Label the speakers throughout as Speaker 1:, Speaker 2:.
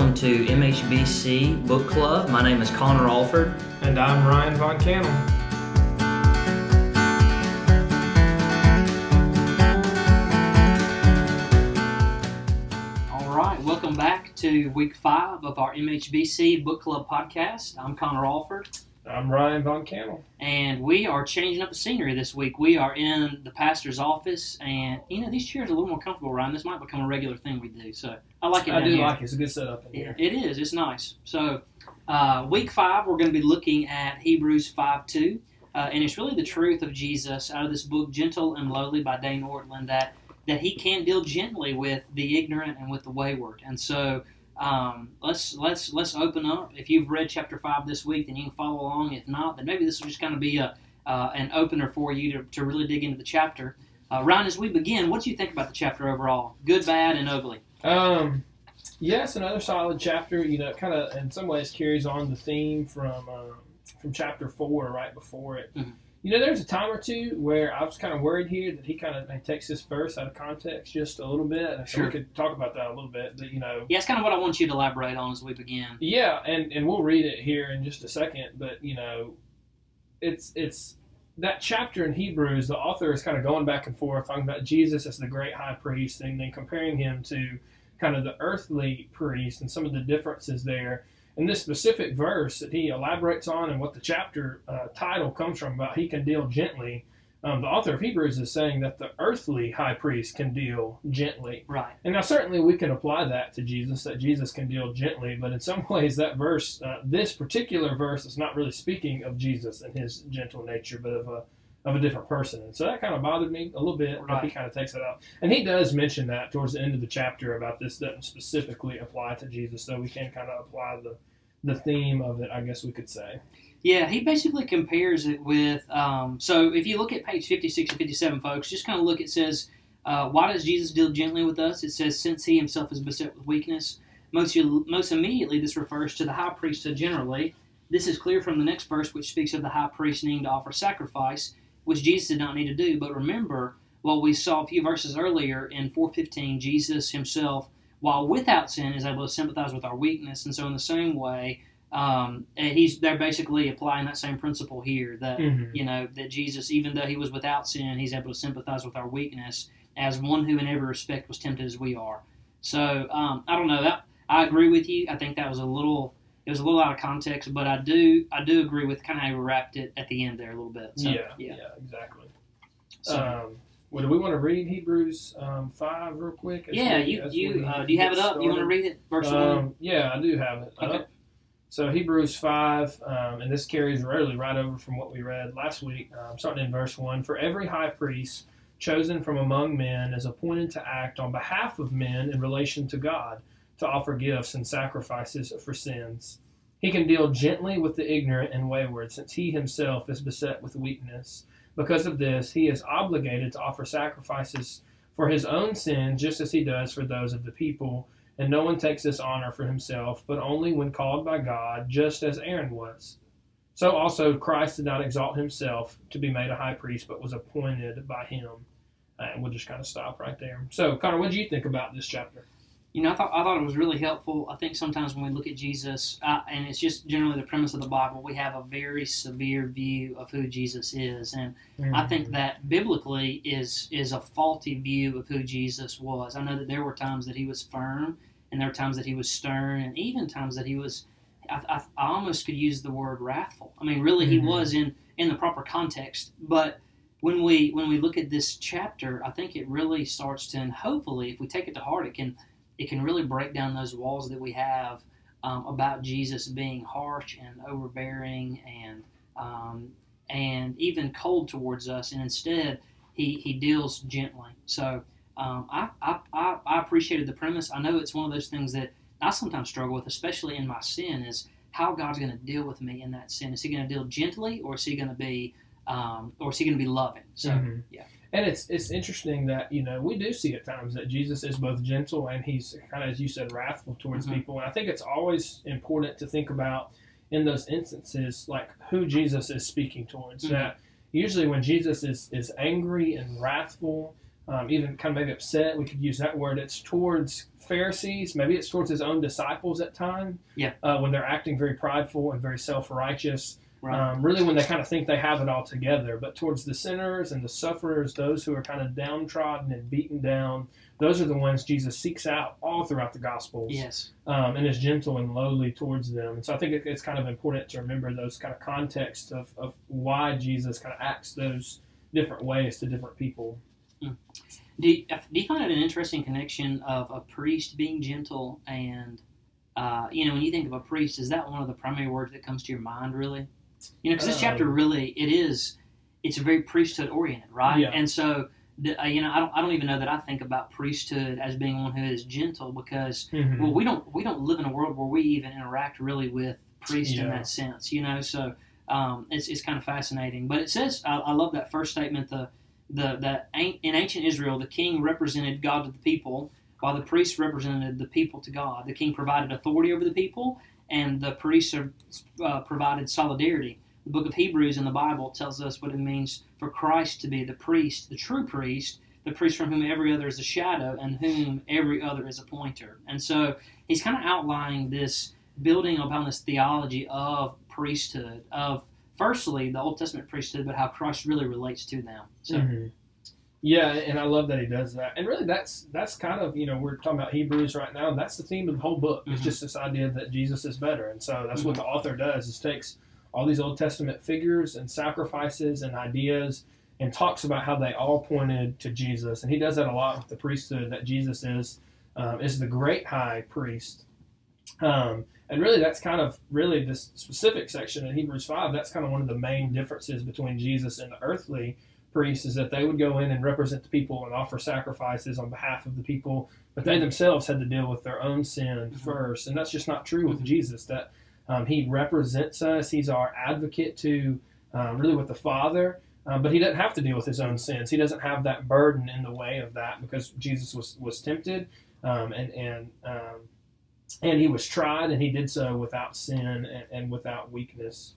Speaker 1: welcome to MHBC Book Club. My name is Connor Alford.
Speaker 2: And I'm Ryan Von Cannell.
Speaker 3: All right, welcome back to week five of our MHBC Book Club podcast. I'm Connor Alford,
Speaker 2: I'm Ryan Von Cannell.
Speaker 3: and we are changing up the scenery this week. We are in the pastor's office, and you know these chairs are a little more comfortable. Ryan, this might become a regular thing we do. So I like it.
Speaker 2: I do
Speaker 3: here.
Speaker 2: like it. It's a good setup in
Speaker 3: It,
Speaker 2: here.
Speaker 3: it is. It's nice. So, uh, week five, we're going to be looking at Hebrews 5 2. Uh, and it's really the truth of Jesus out of this book, Gentle and Lowly by Dane Ortlund, that, that he can deal gently with the ignorant and with the wayward. And so, um, let's let's let's open up. If you've read chapter five this week, then you can follow along. If not, then maybe this will just kind of be a uh, an opener for you to, to really dig into the chapter. Uh, Ryan, as we begin, what do you think about the chapter overall? Good, bad, and ugly.
Speaker 2: Um, yes, another solid chapter. You know, it kind of in some ways carries on the theme from um, from chapter four, right before it.
Speaker 3: Mhm.
Speaker 2: You know, there's a time or two where I was kind of worried here that he kind of takes this verse out of context just a little bit, and so
Speaker 3: Sure.
Speaker 2: we could talk about that a little bit. That you know,
Speaker 3: Yeah, it's kind of what I want you to elaborate on as we begin.
Speaker 2: Yeah, and, and we'll read it here in just a second, but you know, it's it's that chapter in Hebrews, the author is kind of going back and forth talking about Jesus as the great high priest and then comparing him to kind of the earthly priest and some of the differences there. In this specific verse that he elaborates on and what the chapter uh, title comes from about he can deal gently, um, the author of Hebrews is saying that the earthly high priest can deal gently.
Speaker 3: Right.
Speaker 2: And now, certainly, we can apply that to Jesus, that Jesus can deal gently, but in some ways, that verse, uh, this particular verse, is not really speaking of Jesus and his gentle nature, but of a of a different person. And so that kind of bothered me a little bit. But he kind of takes it out, and he does mention that towards the end of the chapter about this doesn't specifically apply to Jesus, so we can kind of apply the the theme of it, I guess we could say.
Speaker 3: Yeah, he basically compares it with. Um, so if you look at page 56 and 57, folks, just kind of look, it says, uh, Why does Jesus deal gently with us? It says, Since he himself is beset with weakness. Most, most immediately, this refers to the high priesthood generally. This is clear from the next verse, which speaks of the high priest needing to offer sacrifice, which Jesus did not need to do. But remember what we saw a few verses earlier in 415 Jesus himself, while without sin, is able to sympathize with our weakness. And so, in the same way, um, and he's they're basically applying that same principle here that
Speaker 2: Mm-hmm.
Speaker 3: you know that Jesus, even though he was without sin, he's able to sympathize with our weakness as one who in every respect was tempted as we are. So um, I don't know. That, I agree with you. I think that was a little it was a little out of context, but I do I do agree with kind of how we wrapped it at the end there a little bit. So,
Speaker 2: yeah,
Speaker 3: yeah.
Speaker 2: yeah, exactly.
Speaker 3: So,
Speaker 2: Um, well, do we want to read Hebrews um, five real quick? as
Speaker 3: yeah,
Speaker 2: we-
Speaker 3: you you uh, do you have it up? You want to read it verse one?
Speaker 2: Um, yeah, I do have it.
Speaker 3: Okay.
Speaker 2: up. So Hebrews five, um, and this carries really right over from what we read last week. Um, starting in verse one, for every high priest chosen from among men is appointed to act on behalf of men in relation to God, to offer gifts and sacrifices for sins. He can deal gently with the ignorant and wayward, since he himself is beset with weakness. Because of this, he is obligated to offer sacrifices for his own sins, just as he does for those of the people. And no one takes this honor for himself, but only when called by God, just as Aaron was. So also Christ did not exalt himself to be made a high priest, but was appointed by him. Uh, and we'll just kind of stop right there. So, Connor, what do you think about this chapter?
Speaker 3: You know, I thought I thought it was really helpful. I think sometimes when we look at Jesus, uh, and it's just generally the premise of the Bible, we have a very severe view of who Jesus is, and I think that biblically is is a faulty view of who Jesus was. I know that there were times that he was firm, and there were times that he was stern, and even times that he was. I, I, I almost could use the word wrathful. I mean, really, he
Speaker 2: Mhm.
Speaker 3: was in in the proper context, but. When we when we look at this chapter, I think it really starts to, and hopefully, if we take it to heart, it can it can really break down those walls that we have um, about Jesus being harsh and overbearing and um, and even cold towards us, and instead he, he deals gently. So um, I, I, I, I appreciated the premise. I know it's one of those things that I sometimes struggle with, especially in my sin, is how God's going to deal with me in that sin. Is He going to deal gently, or is He going to be, um, or is He going to be loving? So
Speaker 2: Mhm.
Speaker 3: yeah.
Speaker 2: And it's it's interesting that you know we do see at times that Jesus is both gentle and he's kind of as you said wrathful towards
Speaker 3: Mhm.
Speaker 2: people, and I think it's always important to think about in those instances like who Jesus is speaking towards.
Speaker 3: Mhm.
Speaker 2: That usually when Jesus is is angry and wrathful, um, even kind of maybe upset. We could use that word. It's towards Pharisees. Maybe it's towards his own disciples at time.
Speaker 3: Yeah.
Speaker 2: Uh, when they're acting very prideful and very self righteous.
Speaker 3: Right.
Speaker 2: Um, really, when they kind of think they have it all together, but towards the sinners and the sufferers, those who are kind of downtrodden and beaten down, those are the ones Jesus seeks out all throughout the Gospels
Speaker 3: yes.
Speaker 2: um, and is gentle and lowly towards them. And so I think it, it's kind of important to remember those kind of contexts of, of why Jesus kind of acts those different ways to different people.
Speaker 3: Do you, do you find it an interesting connection of a priest being gentle and, uh, you know, when you think of a priest, is that one of the primary words that comes to your mind, really? You know, because this
Speaker 2: Um,
Speaker 3: chapter really, it is, it's very priesthood oriented, right?
Speaker 2: Yeah.
Speaker 3: And so, uh, you know, I don't, I don't even know that I think about priesthood as being one who is gentle because,
Speaker 2: Mm-hmm.
Speaker 3: well, we don't, we don't live in a world where we even interact really with priests in that sense, you know. So, um, it's, it's kind of fascinating. But it says, I, I love that first statement, the the that in ancient Israel, the king represented God to the people, while the priests represented the people to God. The king provided authority over the people, and the priests uh, provided solidarity. The book of Hebrews in the Bible tells us what it means for Christ to be the priest, the true priest, the priest from whom every other is a shadow, and whom every other is a pointer. And so he's kind of outlining this, building upon this theology of priesthood, of firstly the Old Testament priesthood, but how Christ really relates to them. So.
Speaker 2: Mhm. Yeah, and I love that he does that. And really, that's that's kind of you know we're talking about Hebrews right now. and That's the theme of the whole book. It's
Speaker 3: Mhm.
Speaker 2: just this idea that Jesus is better, and so that's what the author does is takes all these Old Testament figures and sacrifices and ideas and talks about how they all pointed to Jesus. And he does that a lot with the priesthood that Jesus is um, is the great high priest. Um, and really, that's kind of really this specific section in Hebrews five. That's kind of one of the main differences between Jesus and the earthly priests is that they would go in and represent the people and offer sacrifices on behalf of the people, but they themselves had to deal with their own sin
Speaker 3: Mhm.
Speaker 2: first, and that's just not true with
Speaker 3: Mhm.
Speaker 2: Jesus. That um, he represents us; he's our advocate to um, really with the Father. Um, but he doesn't have to deal with his own sins. He doesn't have that burden in the way of that because Jesus was was tempted, um, and and um, and he was tried, and he did so without sin and, and without weakness.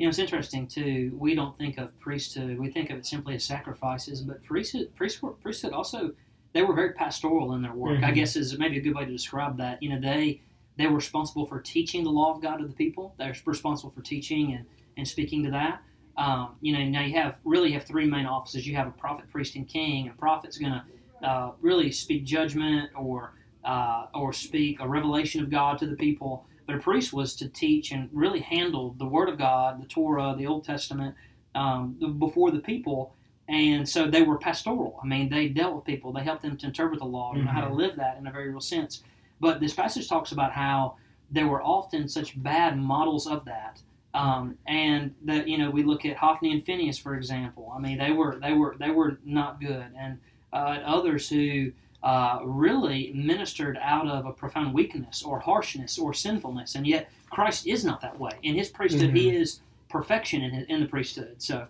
Speaker 3: You know, it's interesting too. We don't think of priesthood; we think of it simply as sacrifices. But priesthood, priesthood, priesthood also, they were very pastoral in their work. I
Speaker 2: Mhm.
Speaker 3: guess is maybe a good way to describe that. You know, they they were responsible for teaching the law of God to the people. They're responsible for teaching and and speaking to that. Um, you know, now you have really have three main offices. You have a prophet, priest, and king. And prophet's going to uh, really speak judgment or uh, or speak a revelation of God to the people. But a priest was to teach and really handle the Word of God, the Torah, the Old Testament, um, before the people. And so they were pastoral. I mean, they dealt with people. They helped them to interpret the law, to know how to
Speaker 2: Mhm.
Speaker 3: live that in a very real sense. But this passage talks about how there were often such bad models of that. Um, and that you know we look at Hophni and Phineas for example. I mean they were they were they were not good, and uh, others who uh, really ministered out of a profound weakness or harshness or sinfulness, and yet Christ is not that way. In His priesthood, He is perfection in, his, in the priesthood. So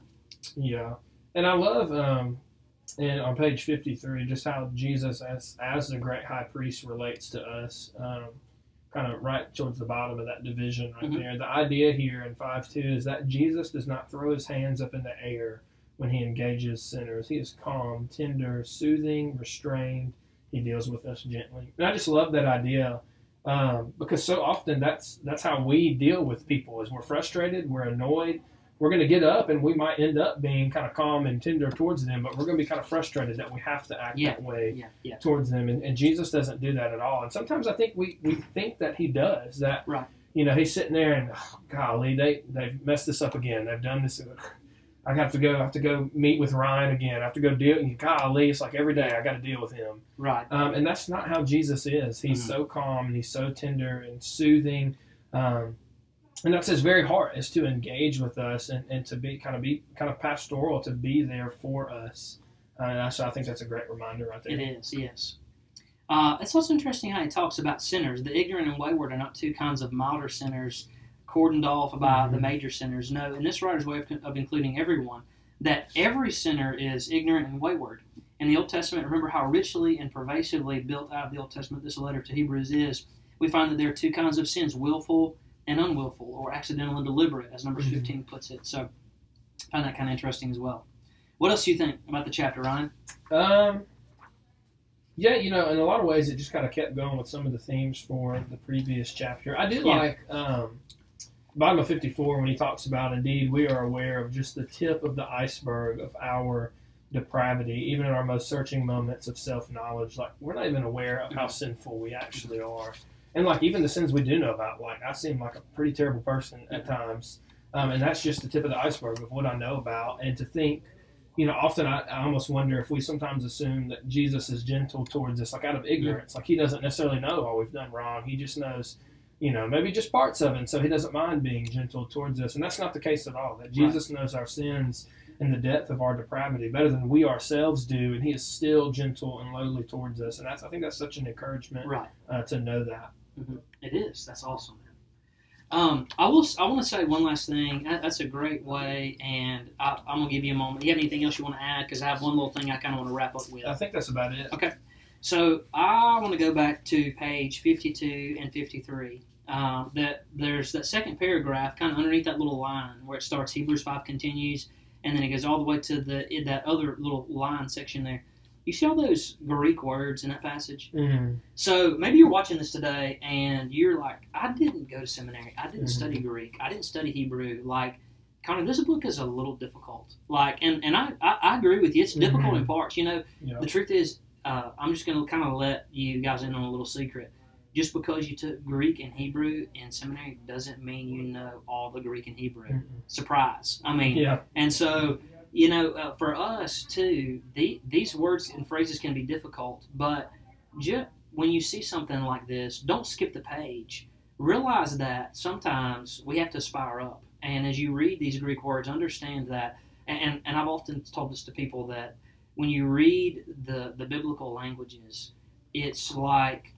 Speaker 2: Yeah, and I love um, and on page fifty three just how Jesus as as the great high priest relates to us. Um, kind of right towards the bottom of that division right
Speaker 3: Mhm.
Speaker 2: there. The idea here in five two is that Jesus does not throw his hands up in the air when he engages sinners. He is calm, tender, soothing, restrained. He deals with us gently, and I just love that idea. Um, because so often that's that's how we deal with people is we're frustrated, we're annoyed, we're going to get up and we might end up being kind of calm and tender towards them, but we're going to be kind of frustrated that we have to act
Speaker 3: Yeah.
Speaker 2: that way
Speaker 3: yeah, yeah,
Speaker 2: towards them. And, and Jesus doesn't do that at all. And sometimes I think we, we think that he does that.
Speaker 3: Right.
Speaker 2: You know, he's sitting there and oh, golly, they they've messed this up again. They've done this. I have to go. I have to go meet with Ryan again. I have to go deal. And golly, it's like every day I got to deal with him.
Speaker 3: right.
Speaker 2: Um, and that's not how Jesus is. He's
Speaker 3: Mhm.
Speaker 2: so calm and he's so tender and soothing. Um, and that's his very heart is to engage with us and, and to be kind of be kind of pastoral to be there for us. Uh, and I- so I think that's a great reminder right there.
Speaker 3: It is, yes. Uh, it's also interesting how he talks about sinners. The ignorant and wayward are not two kinds of milder sinners cordoned off by the
Speaker 2: Mhm.
Speaker 3: major sinners. No, in this writer's way of, of including everyone, that every sinner is ignorant and wayward. In the Old Testament, remember how richly and pervasively built out of the Old Testament this letter to Hebrews is. We find that there are two kinds of sins, willful and unwillful, or accidental and deliberate, as Numbers
Speaker 2: Mhm.
Speaker 3: 15 puts it. So I find that kind of interesting as well. What else do you think about the chapter, Ryan?
Speaker 2: Um, yeah, you know, in a lot of ways, it just kind of kept going with some of the themes for the previous chapter. I do
Speaker 3: Yeah.
Speaker 2: like um, of 54 when he talks about, indeed, we are aware of just the tip of the iceberg of our depravity, even in our most searching moments of self knowledge. Like, we're not even aware of how sinful we actually are. And, like, even the sins we do know about, like, I seem like a pretty terrible person at times. Um, and that's just the tip of the iceberg of what I know about. And to think, you know, often I, I almost wonder if we sometimes assume that Jesus is gentle towards us, like out of ignorance. Like he doesn't necessarily know all we've done wrong. He just knows, you know, maybe just parts of it. And so he doesn't mind being gentle towards us. And that's not the case at all. That Jesus knows our sins and the depth of our depravity better than we ourselves do. And he is still gentle and lowly towards us. And that's, I think that's such an encouragement
Speaker 3: Right.
Speaker 2: uh, to know that.
Speaker 3: It is. That's awesome. Um, I will. I want to say one last thing. That's a great way, and I, I'm gonna give you a moment. You have anything else you want to add? Because I have one little thing I kind of want to wrap up with.
Speaker 2: I think that's about it. Okay.
Speaker 3: So I want to go back to page 52 and 53. Uh, that there's that second paragraph, kind of underneath that little line where it starts. Hebrews 5 continues, and then it goes all the way to the that other little line section there. You see all those Greek words in that passage?
Speaker 2: Mm-hmm.
Speaker 3: So maybe you're watching this today and you're like, I didn't go to seminary. I didn't
Speaker 2: Mhm.
Speaker 3: study Greek. I didn't study Hebrew. Like, kind of, this book is a little difficult. Like, and, and I, I, I agree with you. It's difficult in parts. You know,
Speaker 2: Yeah.
Speaker 3: the truth is, uh, I'm just going to kind of let you guys in on a little secret. Just because you took Greek and Hebrew in seminary doesn't mean you know all the Greek and Hebrew.
Speaker 2: Mhm.
Speaker 3: Surprise. I mean,
Speaker 2: Yeah.
Speaker 3: and so, you know, uh, for us too, the, these words and phrases can be difficult, but ju- when you see something like this, don't skip the page. Realize that sometimes we have to aspire up. And as you read these Greek words, understand that. And, and I've often told this to people that when you read the, the biblical languages, it's like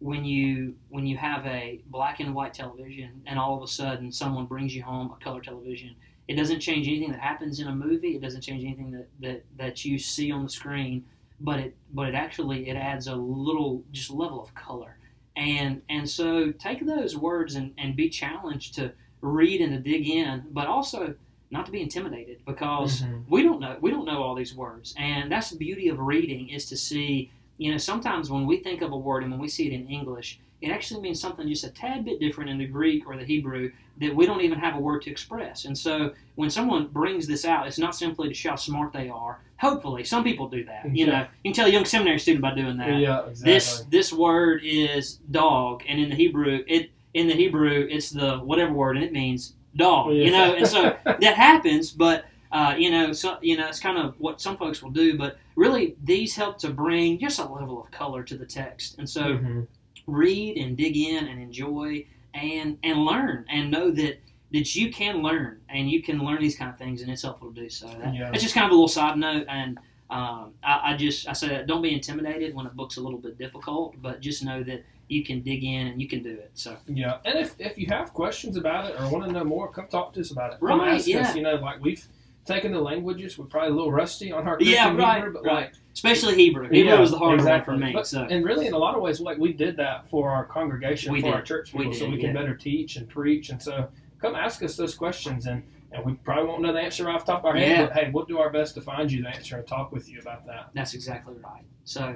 Speaker 3: when you when you have a black and white television and all of a sudden someone brings you home a color television it doesn't change anything that happens in a movie. It doesn't change anything that, that, that you see on the screen, but it but it actually it adds a little just level of color. And and so take those words and, and be challenged to read and to dig in, but also not to be intimidated because
Speaker 2: Mhm.
Speaker 3: we don't know we don't know all these words. And that's the beauty of reading is to see, you know, sometimes when we think of a word and when we see it in English, it actually means something just a tad bit different in the Greek or the Hebrew that we don't even have a word to express. And so when someone brings this out, it's not simply to show how smart they are. Hopefully, some people do that. You
Speaker 2: Yeah.
Speaker 3: know, you can tell a young seminary student by doing that.
Speaker 2: Yeah, exactly.
Speaker 3: This this word is dog, and in the Hebrew, it in the Hebrew it's the whatever word, and it means dog. You know, and so that happens, but. Uh, you know, so you know, it's kind of what some folks will do, but really, these help to bring just a level of color to the text. And so,
Speaker 2: Mhm.
Speaker 3: read and dig in and enjoy and and learn and know that that you can learn and you can learn these kind of things and it's helpful to do so. That,
Speaker 2: Yeah.
Speaker 3: That's just kind of a little side note and um, I, I just I say that don't be intimidated when a book's a little bit difficult, but just know that you can dig in and you can do it. So
Speaker 2: Yeah, and if, if you have questions about it or want to know more, come talk to us about it. Come
Speaker 3: Right,
Speaker 2: ask
Speaker 3: yeah.
Speaker 2: us. You know, like we've taken the languages, we're probably a little rusty on our
Speaker 3: Yeah, right,
Speaker 2: Hebrew, but
Speaker 3: right.
Speaker 2: like,
Speaker 3: especially Hebrew. Hebrew
Speaker 2: Yeah,
Speaker 3: was the harder
Speaker 2: exactly.
Speaker 3: one for me.
Speaker 2: But-
Speaker 3: so
Speaker 2: and really, in a lot of ways, like we did that for our congregation,
Speaker 3: We
Speaker 2: for
Speaker 3: did.
Speaker 2: our church
Speaker 3: We
Speaker 2: people, so
Speaker 3: did,
Speaker 2: we can better teach and preach. And so, come ask us those questions, and and we probably won't know the answer off the top of our head.
Speaker 3: Yeah.
Speaker 2: But hey, we'll do our best to find you the answer and talk with you about that.
Speaker 3: That's exactly right. So,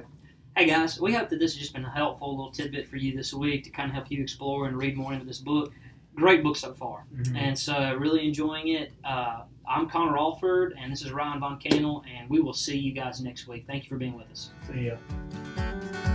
Speaker 3: hey guys, we hope that this has just been a helpful little tidbit for you this week to kind of help you explore and read more into this book. Great book so far,
Speaker 2: Mhm.
Speaker 3: and so really enjoying it. Uh, I'm Connor Alford, and this is Ryan Von Cannell, and we will see you guys next week. Thank you for being with us.
Speaker 2: See ya.